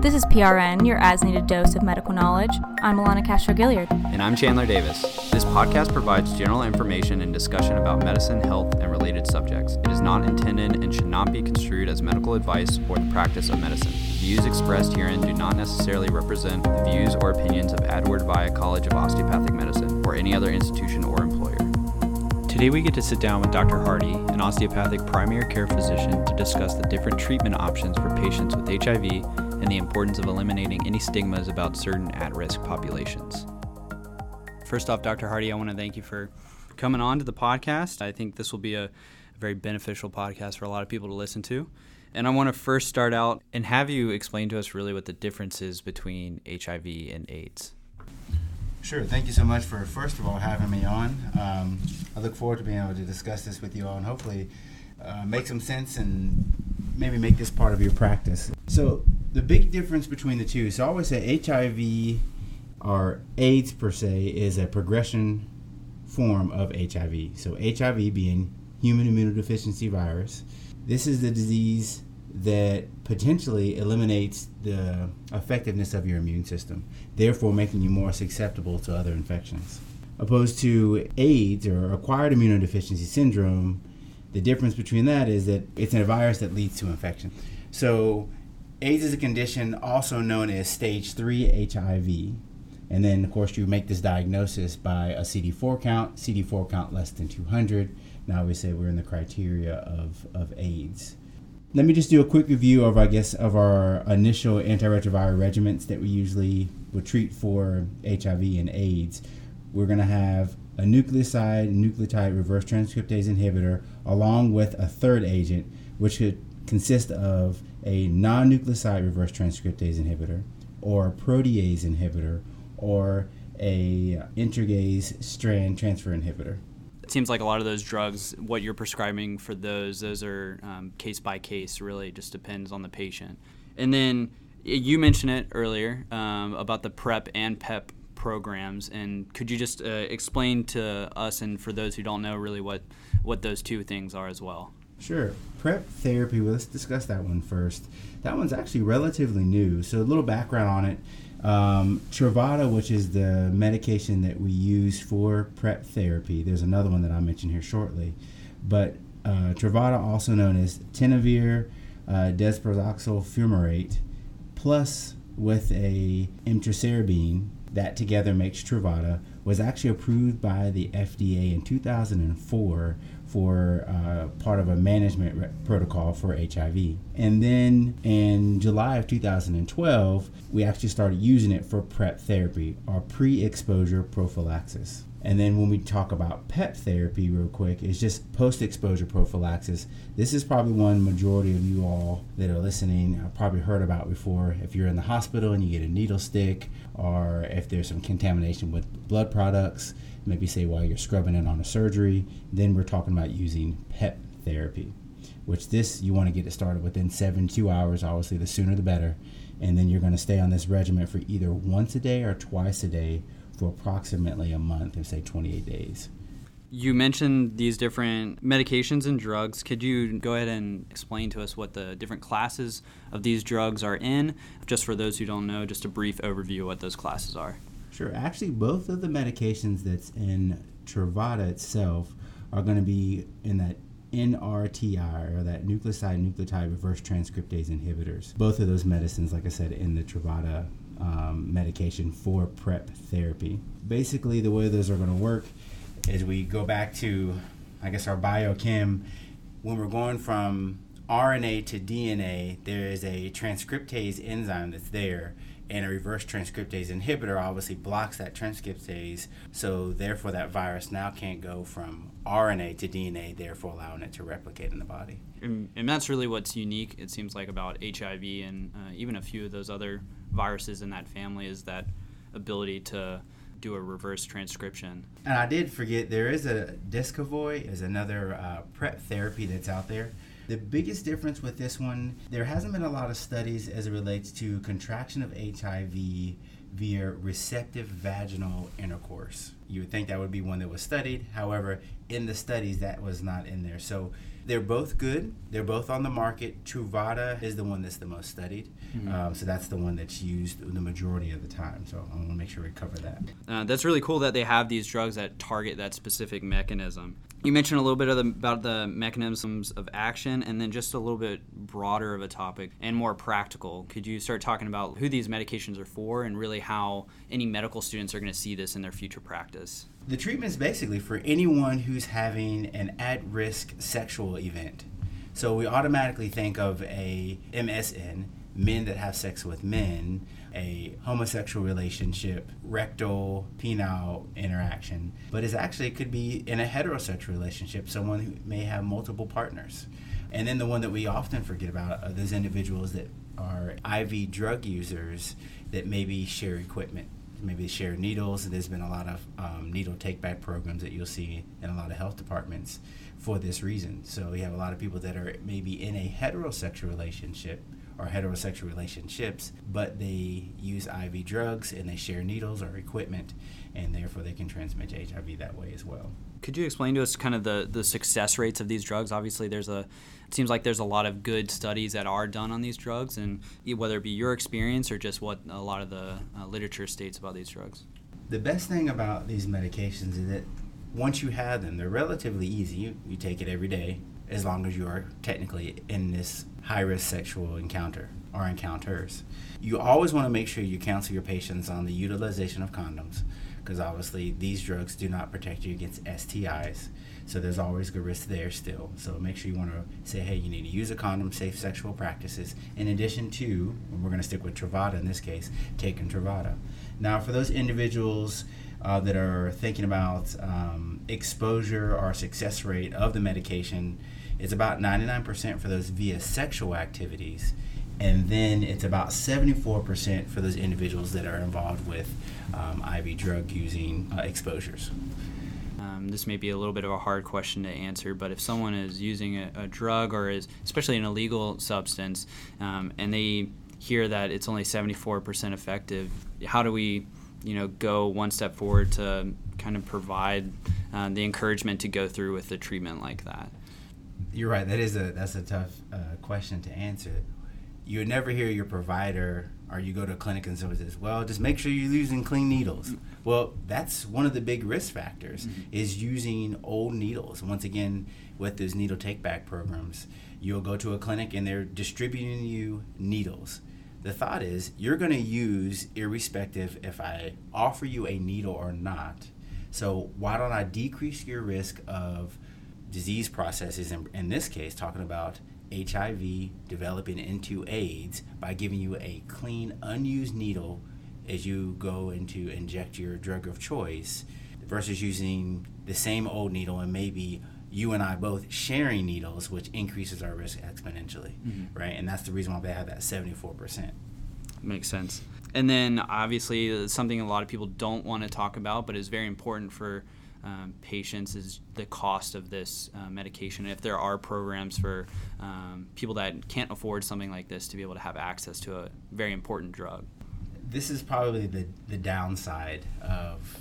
This is PRN, your as needed dose of medical knowledge. I'm Alana Castro Gilliard. And I'm Chandler Davis. This podcast provides general information and discussion about medicine, health, and related subjects. It is not intended and should not be construed as medical advice or the practice of medicine. The views expressed herein do not necessarily represent the views or opinions of Edward Via College of Osteopathic Medicine or any other institution or employer. Today, we get to sit down with Dr. Hardy, an osteopathic primary care physician, to discuss the different treatment options for patients with HIV and the importance of eliminating any stigmas about certain at risk populations. First off, Dr. Hardy, I want to thank you for coming on to the podcast. I think this will be a very beneficial podcast for a lot of people to listen to. And I want to first start out and have you explain to us really what the difference is between HIV and AIDS. Sure. Thank you so much for, first of all, having me on. Um, I look forward to being able to discuss this with you all and hopefully uh, make some sense and maybe make this part of your practice. So, the big difference between the two so I always say HIV or AIDS per se is a progression form of HIV. So, HIV being human immunodeficiency virus, this is the disease that potentially eliminates the effectiveness of your immune system, therefore making you more susceptible to other infections. Opposed to AIDS or acquired immunodeficiency syndrome, the difference between that is that it's a virus that leads to infection. So, AIDS is a condition also known as stage 3 HIV. And then, of course, you make this diagnosis by a CD4 count, CD4 count less than 200. Now we say we're in the criteria of, of AIDS let me just do a quick review of, I guess, of our initial antiretroviral regimens that we usually would treat for HIV and AIDS. We're going to have a nucleoside nucleotide reverse transcriptase inhibitor along with a third agent, which could consist of a non nucleoside reverse transcriptase inhibitor or a protease inhibitor or a integrase strand transfer inhibitor it seems like a lot of those drugs, what you're prescribing for those, those are um, case by case. Really, just depends on the patient. And then you mentioned it earlier um, about the PrEP and PEP programs, and could you just uh, explain to us and for those who don't know really what what those two things are as well? Sure. PrEP therapy. Well, let's discuss that one first. That one's actually relatively new. So a little background on it. Um, Truvada, which is the medication that we use for PrEP therapy, there's another one that I'll mention here shortly, but uh, Truvada, also known as tenofovir uh, fumarate, plus with a emtricitabine, that together makes Truvada, was actually approved by the FDA in 2004 for uh, part of a management re- protocol for HIV. And then in July of 2012, we actually started using it for PrEP therapy or pre exposure prophylaxis. And then when we talk about PEP therapy, real quick, it's just post exposure prophylaxis. This is probably one majority of you all that are listening have probably heard about before. If you're in the hospital and you get a needle stick, or if there's some contamination with blood products, maybe say while you're scrubbing it on a surgery, then we're talking about using PEP therapy, which this you want to get it started within 72 hours. Obviously, the sooner the better. And then you're going to stay on this regimen for either once a day or twice a day for approximately a month, or say 28 days. You mentioned these different medications and drugs. Could you go ahead and explain to us what the different classes of these drugs are in? Just for those who don't know, just a brief overview of what those classes are. Sure. Actually, both of the medications that's in Truvada itself are going to be in that NRTI or that nucleoside nucleotide reverse transcriptase inhibitors. Both of those medicines, like I said, in the Truvada um, medication for PrEP therapy. Basically, the way those are going to work is we go back to, I guess, our biochem. When we're going from RNA to DNA, there is a transcriptase enzyme that's there and a reverse transcriptase inhibitor obviously blocks that transcriptase so therefore that virus now can't go from rna to dna therefore allowing it to replicate in the body. And, and that's really what's unique it seems like about hiv and uh, even a few of those other viruses in that family is that ability to do a reverse transcription. And i did forget there is a Descovy is another uh, prep therapy that's out there the biggest difference with this one, there hasn't been a lot of studies as it relates to contraction of HIV via receptive vaginal intercourse. You would think that would be one that was studied. However, in the studies, that was not in there. So They're both good. They're both on the market. Truvada is the one that's the most studied. Mm-hmm. Um, so that's the one that's used the majority of the time. So I want to make sure we cover that. Uh, that's really cool that they have these drugs that target that specific mechanism. You mentioned a little bit the, about the mechanisms of action, and then just a little bit broader of a topic and more practical. Could you start talking about who these medications are for, and really how any medical students are going to see this in their future practice? The treatment is basically for anyone who's having an at-risk sexual event. So we automatically think of a MSM, men that have sex with men, a homosexual relationship, rectal, penile interaction, but it's actually it could be in a heterosexual relationship, someone who may have multiple partners. And then the one that we often forget about are those individuals that are IV drug users that maybe share equipment. Maybe share needles. There's been a lot of um, needle take back programs that you'll see in a lot of health departments for this reason. So we have a lot of people that are maybe in a heterosexual relationship or heterosexual relationships, but they use IV drugs and they share needles or equipment, and therefore they can transmit HIV that way as well. Could you explain to us kind of the, the success rates of these drugs? Obviously, there's a it seems like there's a lot of good studies that are done on these drugs, and whether it be your experience or just what a lot of the uh, literature states about these drugs. The best thing about these medications is that once you have them, they're relatively easy. You, you take it every day as long as you are technically in this high risk sexual encounter or encounters. You always want to make sure you counsel your patients on the utilization of condoms because obviously these drugs do not protect you against STIs. So there's always a risk there still. So make sure you want to say, hey, you need to use a condom, safe sexual practices, in addition to, we're going to stick with Truvada in this case, taking Truvada. Now, for those individuals uh, that are thinking about um, exposure or success rate of the medication, it's about 99% for those via sexual activities, and then it's about 74% for those individuals that are involved with um, IV drug using uh, exposures. Um, this may be a little bit of a hard question to answer, but if someone is using a, a drug or is, especially an illegal substance, um, and they hear that it's only 74% effective, how do we, you know, go one step forward to kind of provide uh, the encouragement to go through with the treatment like that? You're right. That is a that's a tough uh, question to answer. You would never hear your provider or you go to a clinic and someone says, "Well, just make sure you're using clean needles." Well, that's one of the big risk factors mm-hmm. is using old needles. Once again, with those needle take back programs, you'll go to a clinic and they're distributing you needles. The thought is you're going to use irrespective if I offer you a needle or not. So why don't I decrease your risk of disease processes, in, in this case, talking about HIV developing into AIDS by giving you a clean, unused needle as you go into inject your drug of choice versus using the same old needle and maybe you and I both sharing needles, which increases our risk exponentially, mm-hmm. right? And that's the reason why they have that 74%. Makes sense. And then obviously, something a lot of people don't want to talk about, but is very important for um, patients is the cost of this uh, medication. if there are programs for um, people that can't afford something like this to be able to have access to a very important drug. This is probably the, the downside of,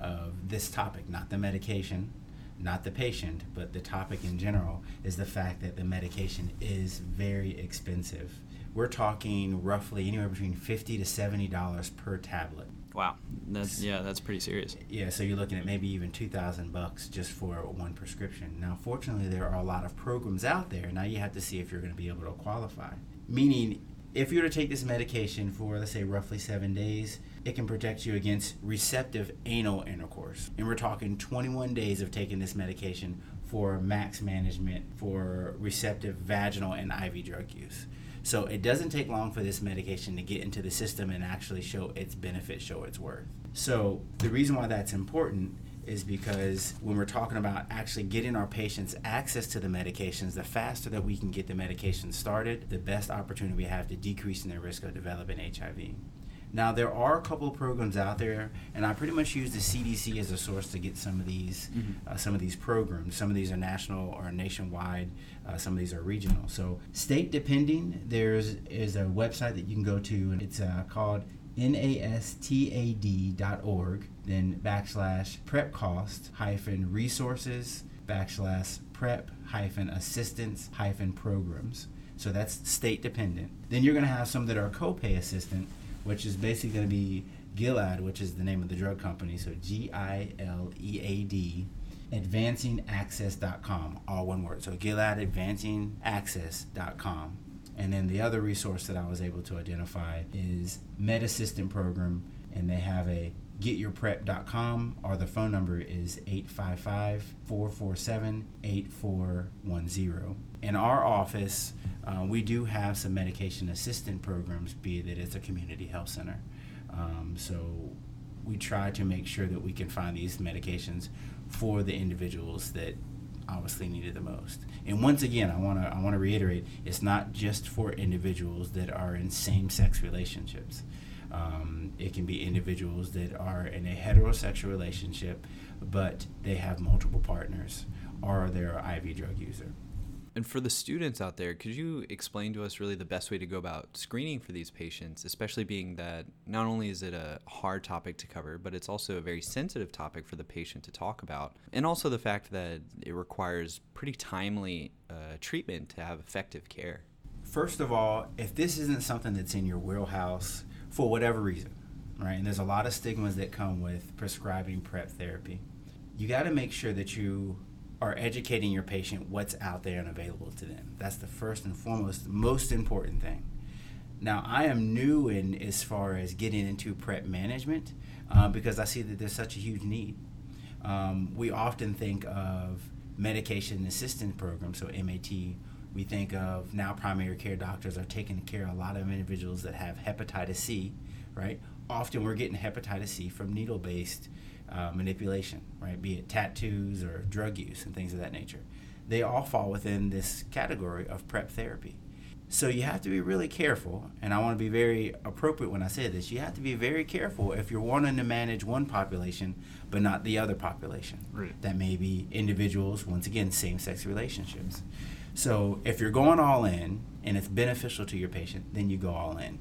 of this topic, not the medication, not the patient, but the topic in general, is the fact that the medication is very expensive. We're talking roughly anywhere between 50 to $70 per tablet. Wow, that's yeah, that's pretty serious. Yeah, so you're looking at maybe even two thousand bucks just for one prescription. Now, fortunately, there are a lot of programs out there. Now you have to see if you're going to be able to qualify. Meaning, if you were to take this medication for let's say roughly seven days, it can protect you against receptive anal intercourse. And we're talking 21 days of taking this medication for max management for receptive vaginal and IV drug use. So it doesn't take long for this medication to get into the system and actually show its benefit, show its worth. So the reason why that's important is because when we're talking about actually getting our patients access to the medications, the faster that we can get the medication started, the best opportunity we have to decreasing their risk of developing HIV. Now there are a couple of programs out there, and I pretty much use the CDC as a source to get some of these mm-hmm. uh, some of these programs. Some of these are national or nationwide. Uh, some of these are regional. So state depending, there's is a website that you can go to, and it's uh, called nastad.org. Then backslash prep cost hyphen resources backslash prep hyphen assistance hyphen programs. So that's state dependent. Then you're going to have some that are copay assistant, which is basically going to be Gilead, which is the name of the drug company. So G I L E A D, advancingaccess.com, all one word. So Gilead advancingaccess.com. And then the other resource that I was able to identify is Med Program, and they have a getyourprep.com or the phone number is 855 447 8410. In our office, uh, we do have some medication assistant programs, be it it's a community health center. Um, so we try to make sure that we can find these medications for the individuals that obviously need it the most. And once again, I want to I want to reiterate, it's not just for individuals that are in same-sex relationships. Um, it can be individuals that are in a heterosexual relationship, but they have multiple partners, or they're an IV drug user. And for the students out there, could you explain to us really the best way to go about screening for these patients, especially being that not only is it a hard topic to cover, but it's also a very sensitive topic for the patient to talk about, and also the fact that it requires pretty timely uh, treatment to have effective care? First of all, if this isn't something that's in your wheelhouse for whatever reason, right, and there's a lot of stigmas that come with prescribing PrEP therapy, you got to make sure that you are educating your patient what's out there and available to them. That's the first and foremost, most important thing. Now, I am new in as far as getting into PrEP management uh, because I see that there's such a huge need. Um, we often think of medication assistance programs, so MAT. We think of now primary care doctors are taking care of a lot of individuals that have hepatitis C, right? Often we're getting hepatitis C from needle based uh, manipulation, right? Be it tattoos or drug use and things of that nature. They all fall within this category of PrEP therapy. So you have to be really careful, and I want to be very appropriate when I say this. You have to be very careful if you're wanting to manage one population but not the other population. Right. That may be individuals, once again, same sex relationships. So if you're going all in and it's beneficial to your patient, then you go all in.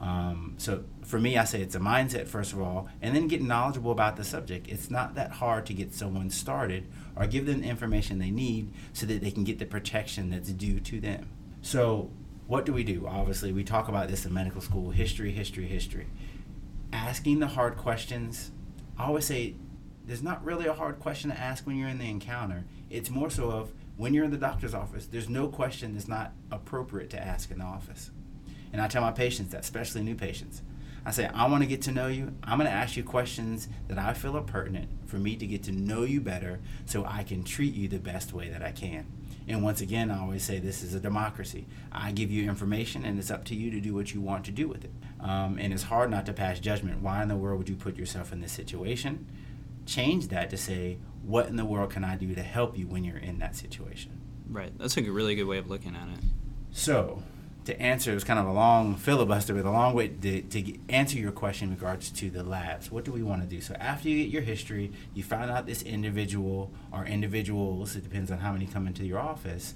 Um, so for me, I say it's a mindset first of all, and then get knowledgeable about the subject. It's not that hard to get someone started or give them the information they need so that they can get the protection that's due to them. So what do we do? Obviously, we talk about this in medical school: history, history, history. Asking the hard questions. I always say there's not really a hard question to ask when you're in the encounter. It's more so of when you're in the doctor's office. There's no question that's not appropriate to ask in the office. And I tell my patients that, especially new patients. I say, I want to get to know you. I'm going to ask you questions that I feel are pertinent for me to get to know you better so I can treat you the best way that I can. And once again, I always say this is a democracy. I give you information, and it's up to you to do what you want to do with it. Um, and it's hard not to pass judgment. Why in the world would you put yourself in this situation? Change that to say, what in the world can I do to help you when you're in that situation? Right. That's a really good way of looking at it. So, to answer, it was kind of a long filibuster, but a long way to, to answer your question in regards to the labs. What do we want to do? So after you get your history, you find out this individual or individuals, it depends on how many come into your office,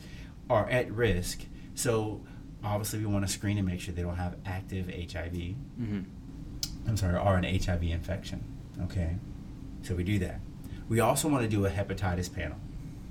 are at risk. So obviously we want to screen and make sure they don't have active HIV. Mm-hmm. I'm sorry, or an HIV infection. Okay, so we do that. We also want to do a hepatitis panel.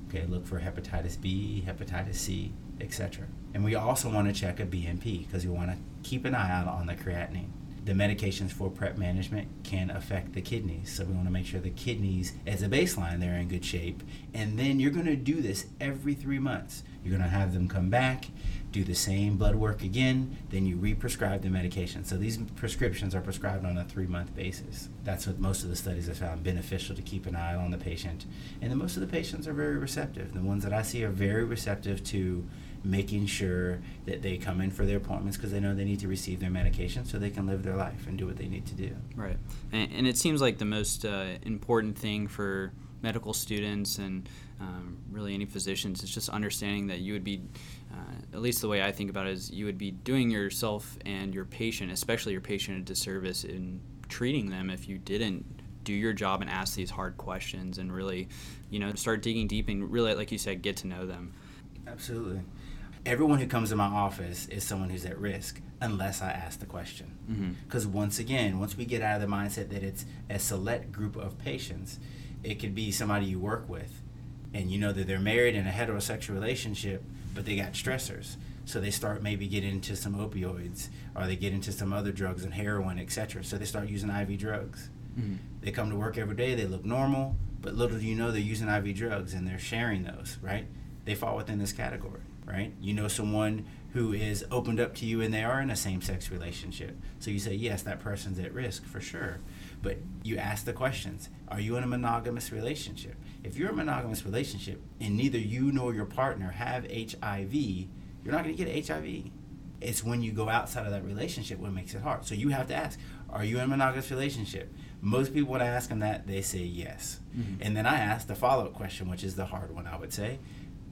Okay, look for hepatitis B, hepatitis C, etc. And we also want to check a BMP because we want to keep an eye out on the creatinine. The medications for PrEP management can affect the kidneys, so we want to make sure the kidneys, as a baseline, they're in good shape. And then you're going to do this every three months. You're going to have them come back, do the same blood work again, then you re-prescribe the medication. So these prescriptions are prescribed on a three-month basis. That's what most of the studies have found beneficial to keep an eye on the patient. And then most of the patients are very receptive. The ones that I see are very receptive to making sure that they come in for their appointments because they know they need to receive their medication so they can live their life and do what they need to do. Right. And, and it seems like the most uh, important thing for medical students and um, really any physicians is just understanding that you would be, uh, at least the way I think about it, is you would be doing yourself and your patient, especially your patient, a disservice in treating them if you didn't do your job and ask these hard questions and really, you know, start digging deep and really, like you said, get to know them. Absolutely. Everyone who comes to my office is someone who's at risk unless I ask the question. Because mm-hmm. once again, once we get out of the mindset that it's a select group of patients, it could be somebody you work with. and you know that they're married in a heterosexual relationship, but they got stressors. So they start maybe get into some opioids, or they get into some other drugs and heroin, etc. So they start using IV drugs. Mm-hmm. They come to work every day. They look normal, but little do you know they're using IV drugs and they're sharing those. Right? They fall within this category. Right? You know someone who is opened up to you and they are in a same-sex relationship. So you say yes, that person's at risk for sure. But you ask the questions: Are you in a monogamous relationship? If you're in a monogamous relationship and neither you nor your partner have HIV, you're not going to get HIV. It's when you go outside of that relationship what makes it hard. So you have to ask, are you in a monogamous relationship? Most people, when I ask them that, they say yes. Mm-hmm. And then I ask the follow up question, which is the hard one, I would say.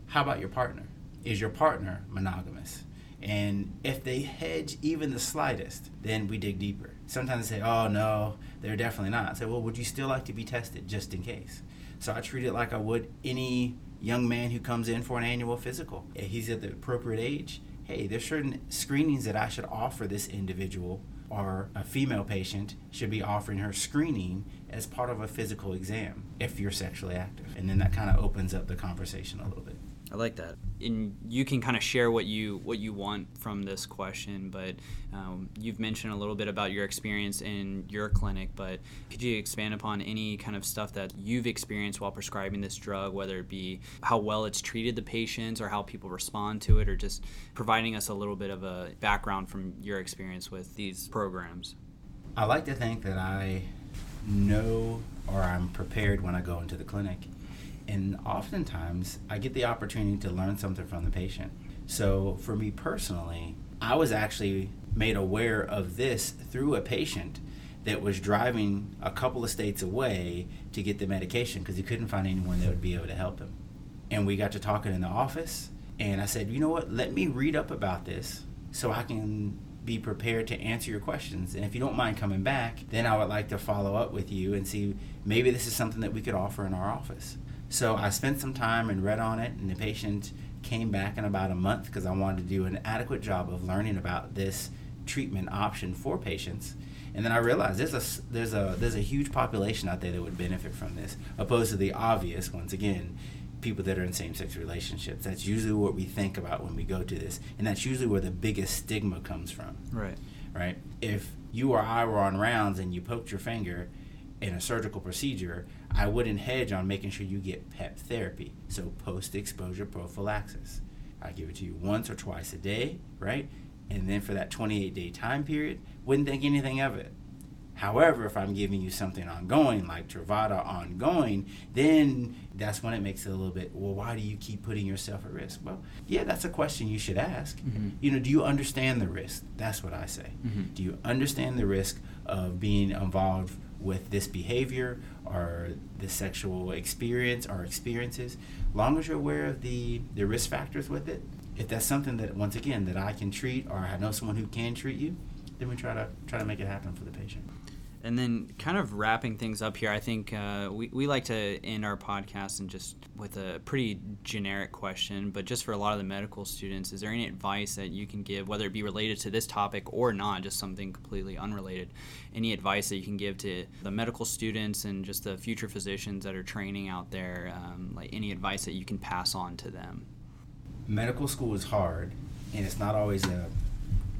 How about your partner? Is your partner monogamous? And if they hedge even the slightest, then we dig deeper. Sometimes they say, oh, no, they're definitely not. I say, well, would you still like to be tested just in case? So I treat it like I would any young man who comes in for an annual physical. If he's at the appropriate age, hey, there's certain screenings that I should offer this individual or a female patient should be offering her screening as part of a physical exam if you're sexually active. And then that kind of opens up the conversation a little bit. I like that. And you can kind of share what you what you want from this question, but um, you've mentioned a little bit about your experience in your clinic. But could you expand upon any kind of stuff that you've experienced while prescribing this drug, whether it be how well it's treated the patients, or how people respond to it, or just providing us a little bit of a background from your experience with these programs? I like to think that I know or I'm prepared when I go into the clinic and oftentimes I get the opportunity to learn something from the patient. So for me personally, I was actually made aware of this through a patient that was driving a couple of states away to get the medication because he couldn't find anyone that would be able to help him. And we got to talking in the office, and I said, you know what, let me read up about this so I can be prepared to answer your questions. And if you don't mind coming back, then I would like to follow up with you and see maybe this is something that we could offer in our office. So I spent some time and read on it, and the patient came back in about a month because I wanted to do an adequate job of learning about this treatment option for patients. And then I realized there's a there's a there's a huge population out there that would benefit from this, opposed to the obvious once again, people that are in same-sex relationships. That's usually what we think about when we go to this, and that's usually where the biggest stigma comes from. Right. Right. If you or I were on rounds and you poked your finger in a surgical procedure, I wouldn't hedge on making sure you get PEP therapy, so post exposure prophylaxis. I give it to you once or twice a day, right? And then for that 28 day time period, wouldn't think anything of it. However, if I'm giving you something ongoing, like Truvada ongoing, then that's when it makes it a little bit, well, why do you keep putting yourself at risk? Well, yeah, that's a question you should ask. Mm-hmm. You know, do you understand the risk? That's what I say. Mm-hmm. Do you understand the risk of being involved with this behavior or the sexual experience or experiences, long as you're aware of the, the risk factors with it, if that's something that once again that I can treat or I know someone who can treat you, then we try to try to make it happen for the patient. And then, kind of wrapping things up here, I think uh, we, we like to end our podcast and just with a pretty generic question, but just for a lot of the medical students, is there any advice that you can give, whether it be related to this topic or not, just something completely unrelated? Any advice that you can give to the medical students and just the future physicians that are training out there? Um, like any advice that you can pass on to them? Medical school is hard, and it's not always a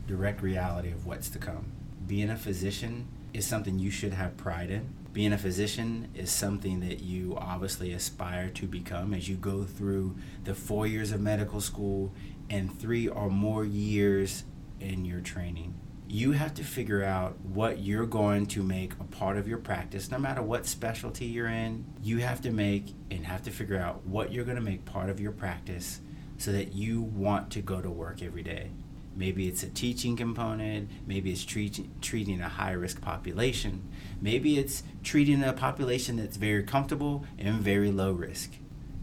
direct reality of what's to come. Being a physician is something you should have pride in. Being a physician is something that you obviously aspire to become as you go through the four years of medical school and three or more years in your training. You have to figure out what you're going to make a part of your practice, no matter what specialty you're in. You have to make and have to figure out what you're going to make part of your practice so that you want to go to work every day. Maybe it's a teaching component. Maybe it's treat, treating a high risk population. Maybe it's treating a population that's very comfortable and very low risk.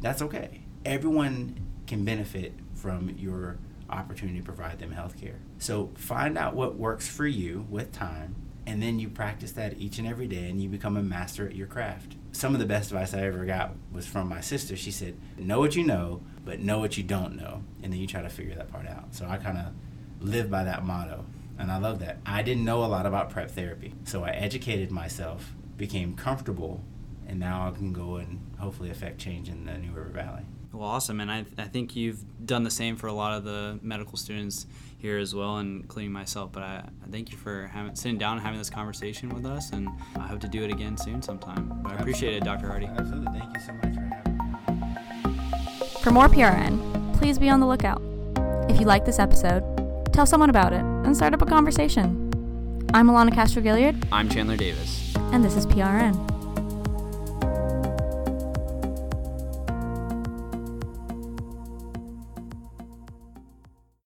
That's okay. Everyone can benefit from your opportunity to provide them health care. So find out what works for you with time, and then you practice that each and every day, and you become a master at your craft. Some of the best advice I ever got was from my sister. She said, Know what you know, but know what you don't know. And then you try to figure that part out. So I kind of live by that motto. And I love that. I didn't know a lot about prep therapy. So I educated myself, became comfortable and now I can go and hopefully affect change in the New River Valley. Well, awesome, and I, I think you've done the same for a lot of the medical students here as well, including myself. But I, I thank you for having, sitting down and having this conversation with us, and I hope to do it again soon sometime. But I appreciate it, Dr. Hardy. Absolutely. Thank you so much for having me. For more PRN, please be on the lookout. If you like this episode, tell someone about it and start up a conversation. I'm Alana Castro Gilliard, I'm Chandler Davis. and this is PRN.